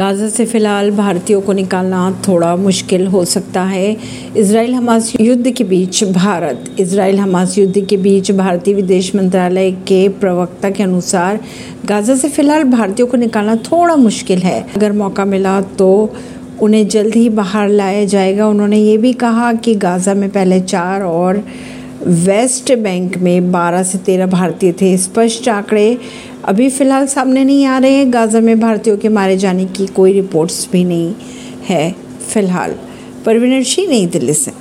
Gaza से फ़िलहाल भारतीयों को निकालना थोड़ा मुश्किल हो सकता है। इसराइल हमास युद्ध के बीच भारत। इसराइल हमास युद्ध के बीच भारतीय विदेश मंत्रालय के प्रवक्ता के अनुसार गाजा से फ़िलहाल भारतीयों को निकालना थोड़ा मुश्किल है। अगर मौका मिला तो उन्हें जल्द ही बाहर लाया जाएगा। उन्होंने ये भी कहा कि गाजा में पहले चार और वेस्ट बैंक में 12 से 13 भारतीय थे। स्पष्ट आंकड़े अभी फ़िलहाल सामने नहीं आ रहे हैं। गाज़ा में भारतीयों के मारे जाने की कोई रिपोर्ट्स भी नहीं है फ़िलहाल। परवीन सिंह नई दिल्ली से।